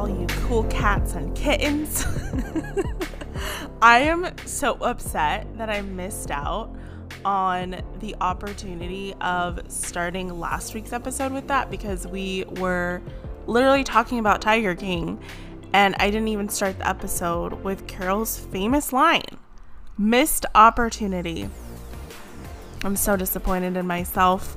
all you cool cats and kittens. I am so upset that I missed out on the opportunity of starting last week's episode with that because we were literally talking about Tiger King and I didn't even start the episode with Carole's famous line missed opportunity. I'm so disappointed in myself.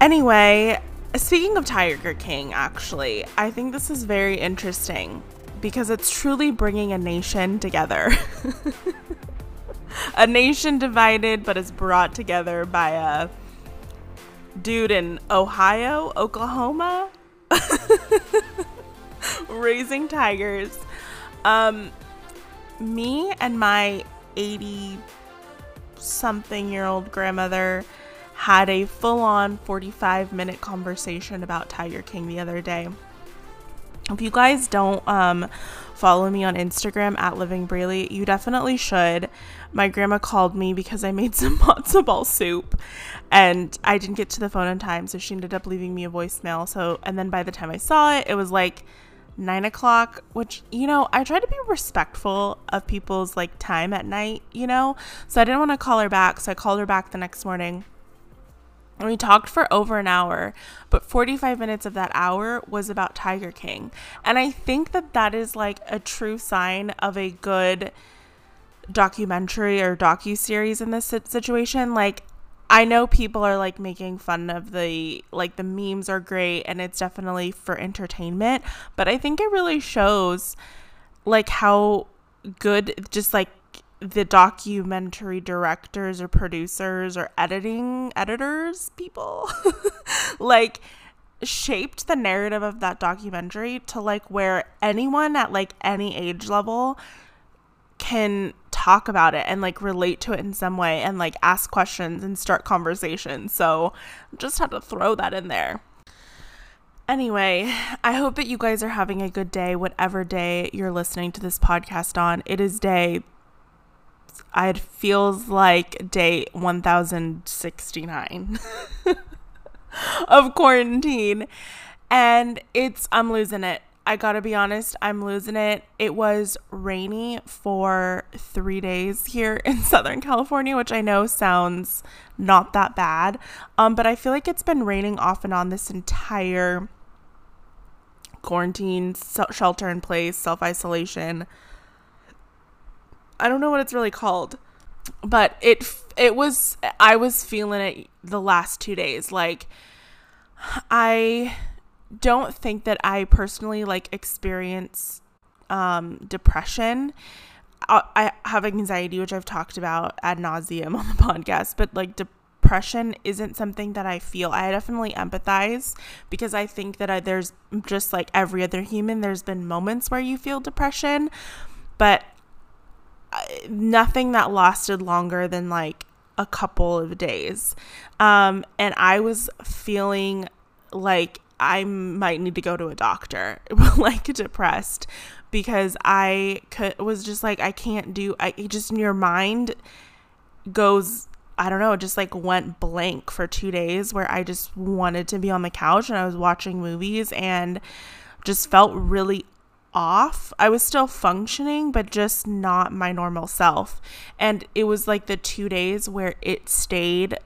Anyway, speaking of Tiger King, actually, I think this is very interesting because it's truly bringing a nation together. a nation divided, but is brought together by a dude in Ohio, Oklahoma, raising tigers. Um, me and my 80 something year old grandmother had a full on 45 minute conversation about Tiger King the other day. If you guys don't um, follow me on Instagram at Living Braley, you definitely should. My grandma called me because I made some matzo ball soup and I didn't get to the phone in time, so she ended up leaving me a voicemail. So, and then by the time I saw it, it was like nine o'clock, which, you know, I try to be respectful of people's like time at night, you know? So I didn't want to call her back. So I called her back the next morning. We talked for over an hour, but 45 minutes of that hour was about Tiger King. And I think that that is like a true sign of a good documentary or docu series in this situation. Like I know people are like making fun of the like the memes are great and it's definitely for entertainment, but I think it really shows like how good just like the documentary directors or producers or editing editors people like shaped the narrative of that documentary to like where anyone at like any age level can talk about it and like relate to it in some way and like ask questions and start conversations. So just had to throw that in there. Anyway, I hope that you guys are having a good day, whatever day you're listening to this podcast on. It is day, it feels like day 1069 of quarantine. And it's, I'm losing it. I gotta be honest, I'm losing it. It was rainy for three days here in Southern California, which I know sounds not that bad. Um, but I feel like it's been raining off and on this entire quarantine, shelter in place, self isolation. I don't know what it's really called, but it it was I was feeling it the last two days. Like I don't think that I personally like experience um, depression. I, I have anxiety, which I've talked about ad nauseum on the podcast, but like depression isn't something that I feel. I definitely empathize because I think that I, there's just like every other human, there's been moments where you feel depression, but uh, nothing that lasted longer than like a couple of days. Um, and I was feeling like I might need to go to a doctor, like depressed, because I could, was just like, I can't do, I just your mind goes, I don't know, just like went blank for two days where I just wanted to be on the couch and I was watching movies and just felt really off. I was still functioning, but just not my normal self. And it was like the two days where it stayed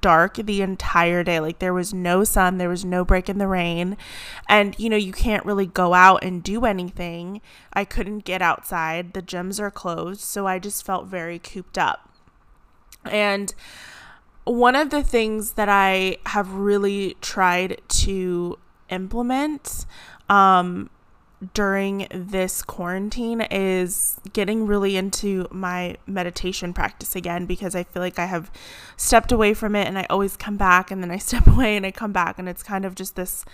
dark the entire day. Like there was no sun, there was no break in the rain. And you know, you can't really go out and do anything. I couldn't get outside. The gyms are closed, so I just felt very cooped up. And one of the things that I have really tried to implement um, during this quarantine is getting really into my meditation practice again because I feel like I have stepped away from it and I always come back and then I step away and I come back. And it's kind of just this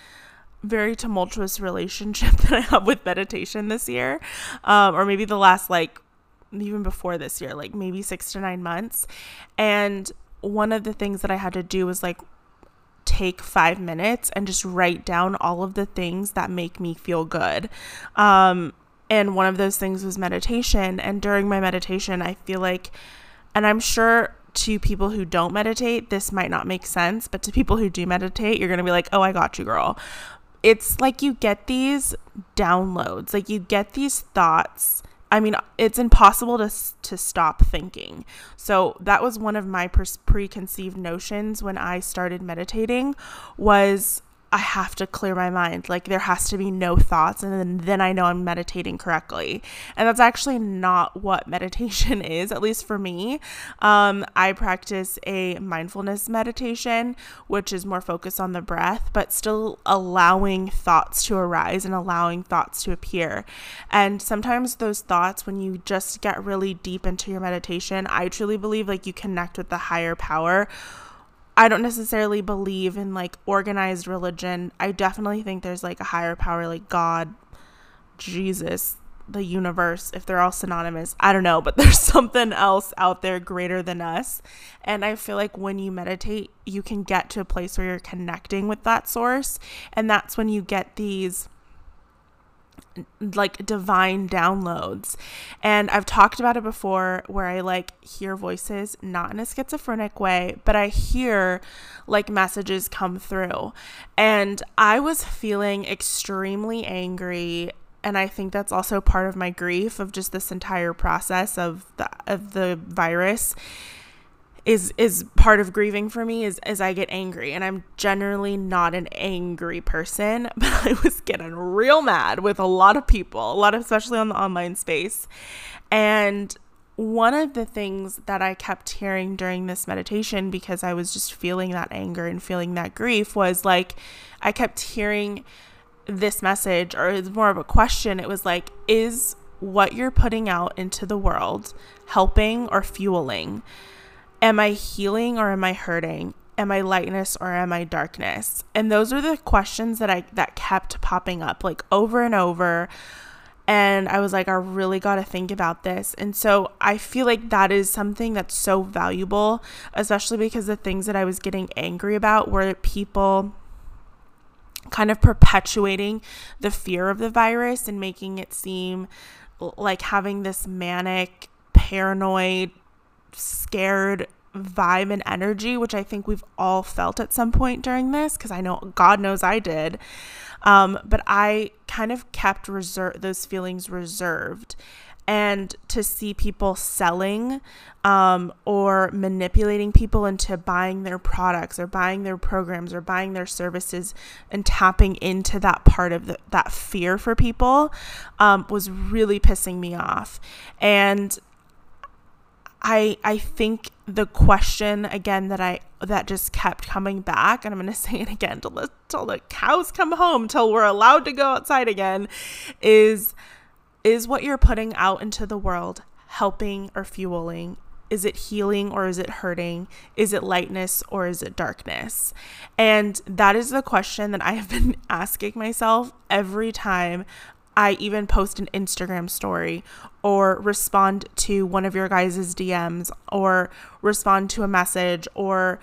very tumultuous relationship that I have with meditation this year um, or maybe the last like even before this year like maybe 6 to 9 months. And one of the things that I had to do was like take five minutes and just write down all of the things that make me feel good. Um, and one of those things was meditation. And during my meditation, I feel like, and I'm sure to people who don't meditate, this might not make sense, but to people who do meditate, you're going to be like, oh, I got you, girl. it's like you get these downloads, like you get these thoughts. I mean, it's impossible to to stop thinking. So that was one of my preconceived notions when I started meditating was I have to clear my mind. Like there has to be no thoughts and then, then I know I'm meditating correctly. And that's actually not what meditation is, at least for me. Um, I practice a mindfulness meditation, which is more focused on the breath, but still allowing thoughts to arise and allowing thoughts to appear. And sometimes those thoughts, when you just get really deep into your meditation, I truly believe like you connect with the higher power I don't necessarily believe in like organized religion. I definitely think there's like a higher power, like God, Jesus, the universe, if they're all synonymous. I don't know, but there's something else out there greater than us. And I feel like when you meditate, you can get to a place where you're connecting with that source. And that's when you get these like divine downloads. And I've talked about it before where I like hear voices, not in a schizophrenic way, but I hear like messages come through. And I was feeling extremely angry and I think that's also part of my grief of just this entire process of the of the virus is is part of grieving for me is as I get angry and I'm generally not an angry person but I was getting real mad with a lot of people a lot of especially on the online space. And one of the things that I kept hearing during this meditation because I was just feeling that anger and feeling that grief was like I kept hearing this message or it's more of a question. It was like is what you're putting out into the world helping or fueling Am I healing or am I hurting? Am I lightness or am I darkness? And those are the questions that I that kept popping up like over and over. And I was like, I really got to think about this. And so I feel like that is something that's so valuable, especially because the things that I was getting angry about were people kind of perpetuating the fear of the virus and making it seem like having this manic, paranoid, scared vibe and energy, which I think we've all felt at some point during this, because I know God knows I did. Um, but I kind of kept those feelings reserved. And to see people selling um, or manipulating people into buying their products or buying their programs or buying their services and tapping into that part of the, that fear for people um, was really pissing me off. And I I think the question again that I that just kept coming back, and I'm gonna say it again till the till the cows come home, till we're allowed to go outside again, is is what you're putting out into the world helping or fueling? Is it healing or is it hurting? Is it lightness or is it darkness? And that is the question that I have been asking myself every time I even post an Instagram story or respond to one of your guys' DMs or respond to a message or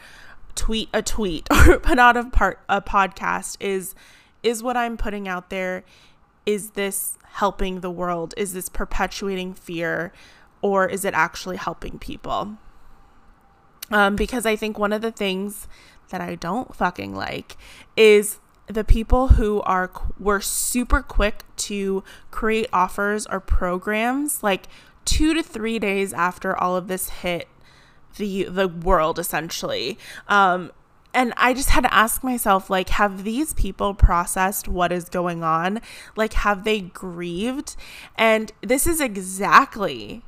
tweet a tweet or put out a part a podcast is is what I'm putting out there. Is this helping the world? Is this perpetuating fear or is it actually helping people? Um, because I think one of the things that I don't fucking like is the people who are were super quick to create offers or programs like 2 to 3 days after all of this hit the the world essentially. Um and I just had to ask myself like have these people processed what is going on? Like have they grieved? And this is exactly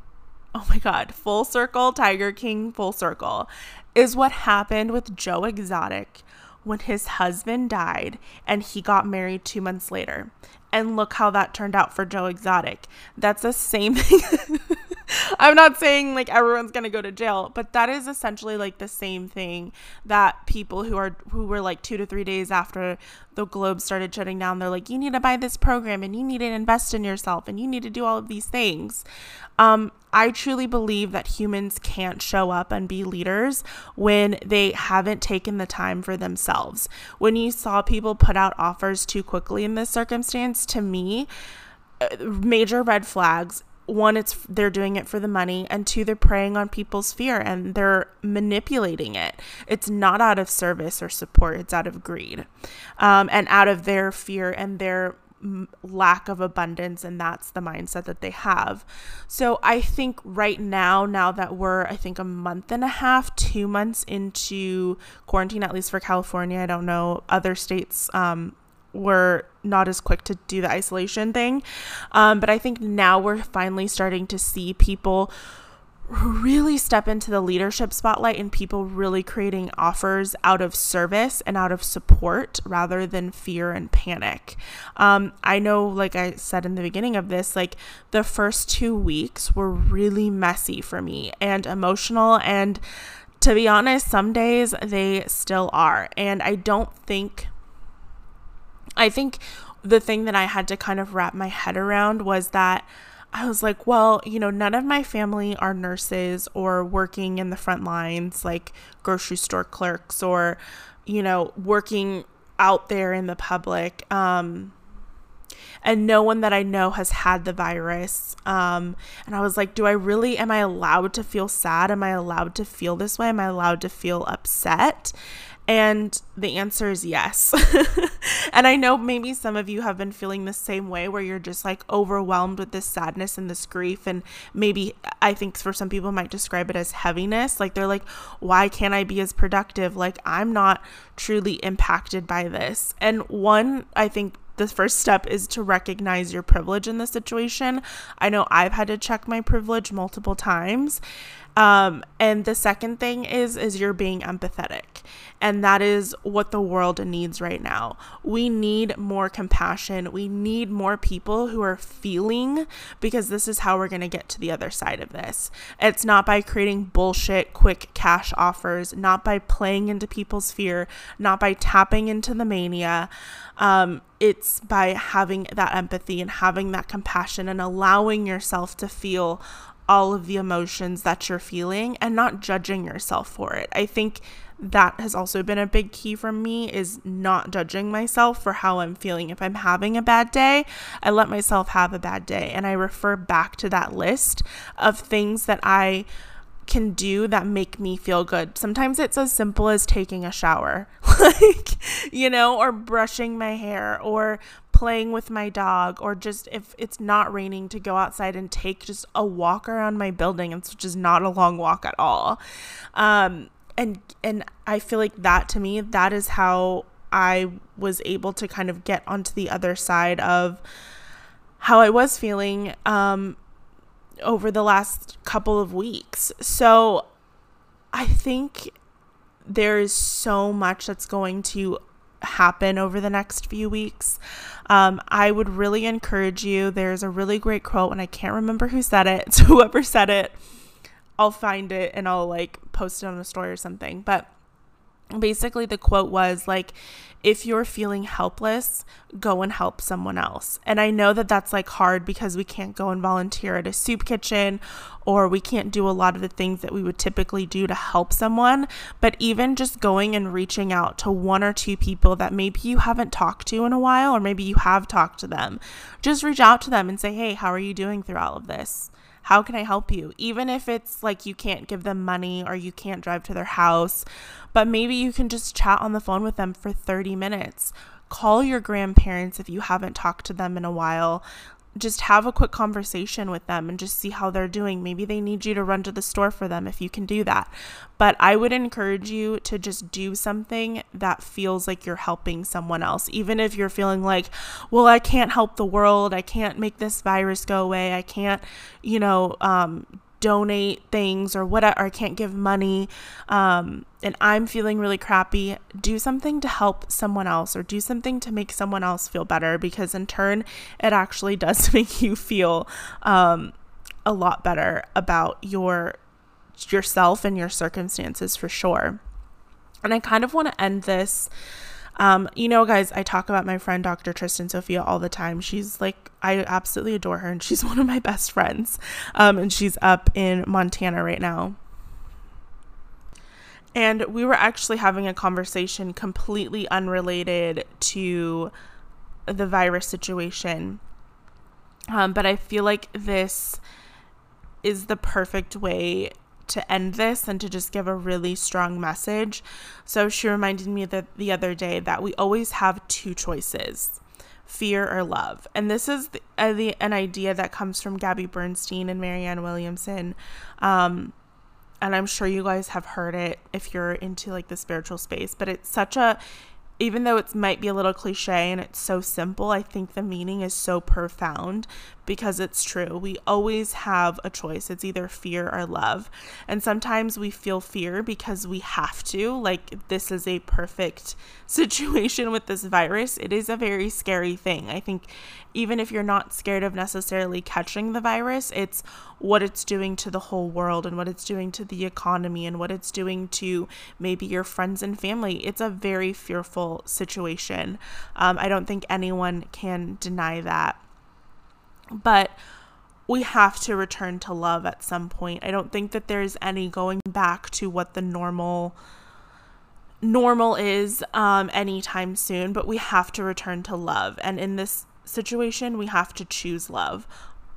oh my god full circle tiger king full circle is what happened with Joe Exotic when his husband died and he got married two months later. And look how that turned out for Joe Exotic. That's the same thing. I'm not saying like everyone's gonna go to jail, but that is essentially like the same thing that people who are who were like two to three days after the globe started shutting down, they're like, you need to buy this program and you need to invest in yourself and you need to do all of these things. Um, I truly believe that humans can't show up and be leaders when they haven't taken the time for themselves. When you saw people put out offers too quickly in this circumstance, to me, uh, major red flags one it's they're doing it for the money and two they're preying on people's fear and they're manipulating it it's not out of service or support it's out of greed um, and out of their fear and their lack of abundance and that's the mindset that they have. So I think right now now that we're I think a month and a half, 2 months into quarantine at least for California, I don't know other states um were not as quick to do the isolation thing. Um, but I think now we're finally starting to see people really step into the leadership spotlight and people really creating offers out of service and out of support rather than fear and panic. Um, I know, like I said in the beginning of this, like the first two weeks were really messy for me and emotional. And to be honest, some days they still are. And I don't think, I think the thing that I had to kind of wrap my head around was that I was like, well, you know, none of my family are nurses or working in the front lines like grocery store clerks or, you know, working out there in the public. Um, and no one that I know has had the virus. Um, and I was like, do I really, am I allowed to feel sad? Am I allowed to feel this way? Am I allowed to feel upset? And the answer is yes. and I know maybe some of you have been feeling the same way where you're just like overwhelmed with this sadness and this grief. And maybe I think for some people might describe it as heaviness. Like they're like, why can't I be as productive? Like I'm not truly impacted by this. And one, I think the first step is to recognize your privilege in the situation. I know I've had to check my privilege multiple times. Um, and the second thing is is you're being empathetic. And that is what the world needs right now. We need more compassion. We need more people who are feeling because this is how we're going to get to the other side of this. It's not by creating bullshit quick cash offers, not by playing into people's fear, not by tapping into the mania. Um, it's by having that empathy and having that compassion and allowing yourself to feel all of the emotions that you're feeling and not judging yourself for it. I think that has also been a big key for me is not judging myself for how I'm feeling. If I'm having a bad day, I let myself have a bad day and I refer back to that list of things that I can do that make me feel good. Sometimes it's as simple as taking a shower, like, you know, or brushing my hair or playing with my dog or just if it's not raining to go outside and take just a walk around my building it's just not a long walk at all. Um, and and i feel like that to me that is how i was able to kind of get onto the other side of how i was feeling um, over the last couple of weeks. So i think there is so much that's going to happen over the next few weeks. Um, I would really encourage you. There's a really great quote, and I can't remember who said it. So, whoever said it, I'll find it and I'll like post it on a story or something. But basically, the quote was like, if you're feeling helpless, go and help someone else. And I know that that's like hard because we can't go and volunteer at a soup kitchen or we can't do a lot of the things that we would typically do to help someone. But even just going and reaching out to one or two people that maybe you haven't talked to in a while, or maybe you have talked to them, just reach out to them and say, hey, how are you doing through all of this? How can I help you? Even if it's like you can't give them money or you can't drive to their house, but maybe you can just chat on the phone with them for 30 minutes. Call your grandparents if you haven't talked to them in a while just have a quick conversation with them and just see how they're doing. Maybe they need you to run to the store for them if you can do that. But I would encourage you to just do something that feels like you're helping someone else, even if you're feeling like, well, I can't help the world. I can't make this virus go away. I can't, you know, um, donate things or whatever, I can't give money, um, and I'm feeling really crappy, do something to help someone else or do something to make someone else feel better because, in turn, it actually does make you feel um, a lot better about your yourself and your circumstances for sure. And I kind of want to end this um, you know, guys, I talk about my friend Dr. Tristan Sophia all the time. She's like, I absolutely adore her, and she's one of my best friends. Um, and she's up in Montana right now. And we were actually having a conversation completely unrelated to the virus situation. Um, but I feel like this is the perfect way to end this and to just give a really strong message. So she reminded me that the other day that we always have two choices fear or love. And this is the, uh, the, an idea that comes from Gabby Bernstein and Marianne Williamson. Um, and I'm sure you guys have heard it if you're into like the spiritual space, but it's such a even though it might be a little cliche and it's so simple, I think the meaning is so profound because it's true. We always have a choice. It's either fear or love. And sometimes we feel fear because we have to. Like, this is a perfect situation with this virus. It is a very scary thing. I think even if you're not scared of necessarily catching the virus, it's what it's doing to the whole world and what it's doing to the economy and what it's doing to maybe your friends and family. It's a very fearful situation. Um, I don't think anyone can deny that. But we have to return to love at some point. I don't think that there's any going back to what the normal normal is um anytime soon, but we have to return to love. And in this situation, we have to choose love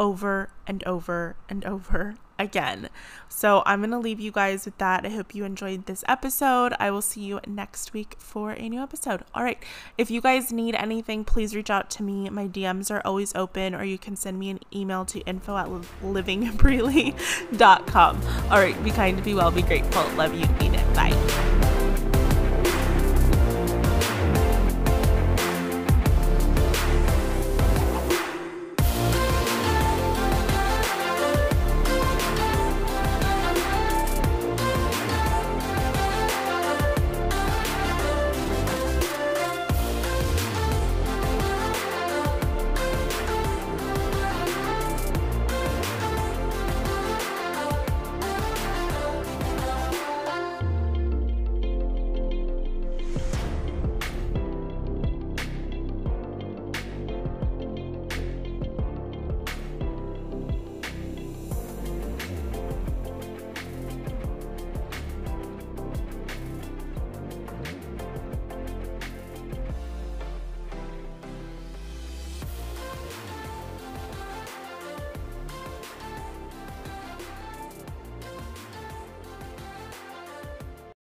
over and over and over again. So I'm going to leave you guys with that. I hope you enjoyed this episode. I will see you next week for a new episode. All right. If you guys need anything, please reach out to me. My DMs are always open, or you can send me an email to info at livingbreely.com. All right. Be kind, be well, be grateful. Love you. Mean it. Bye.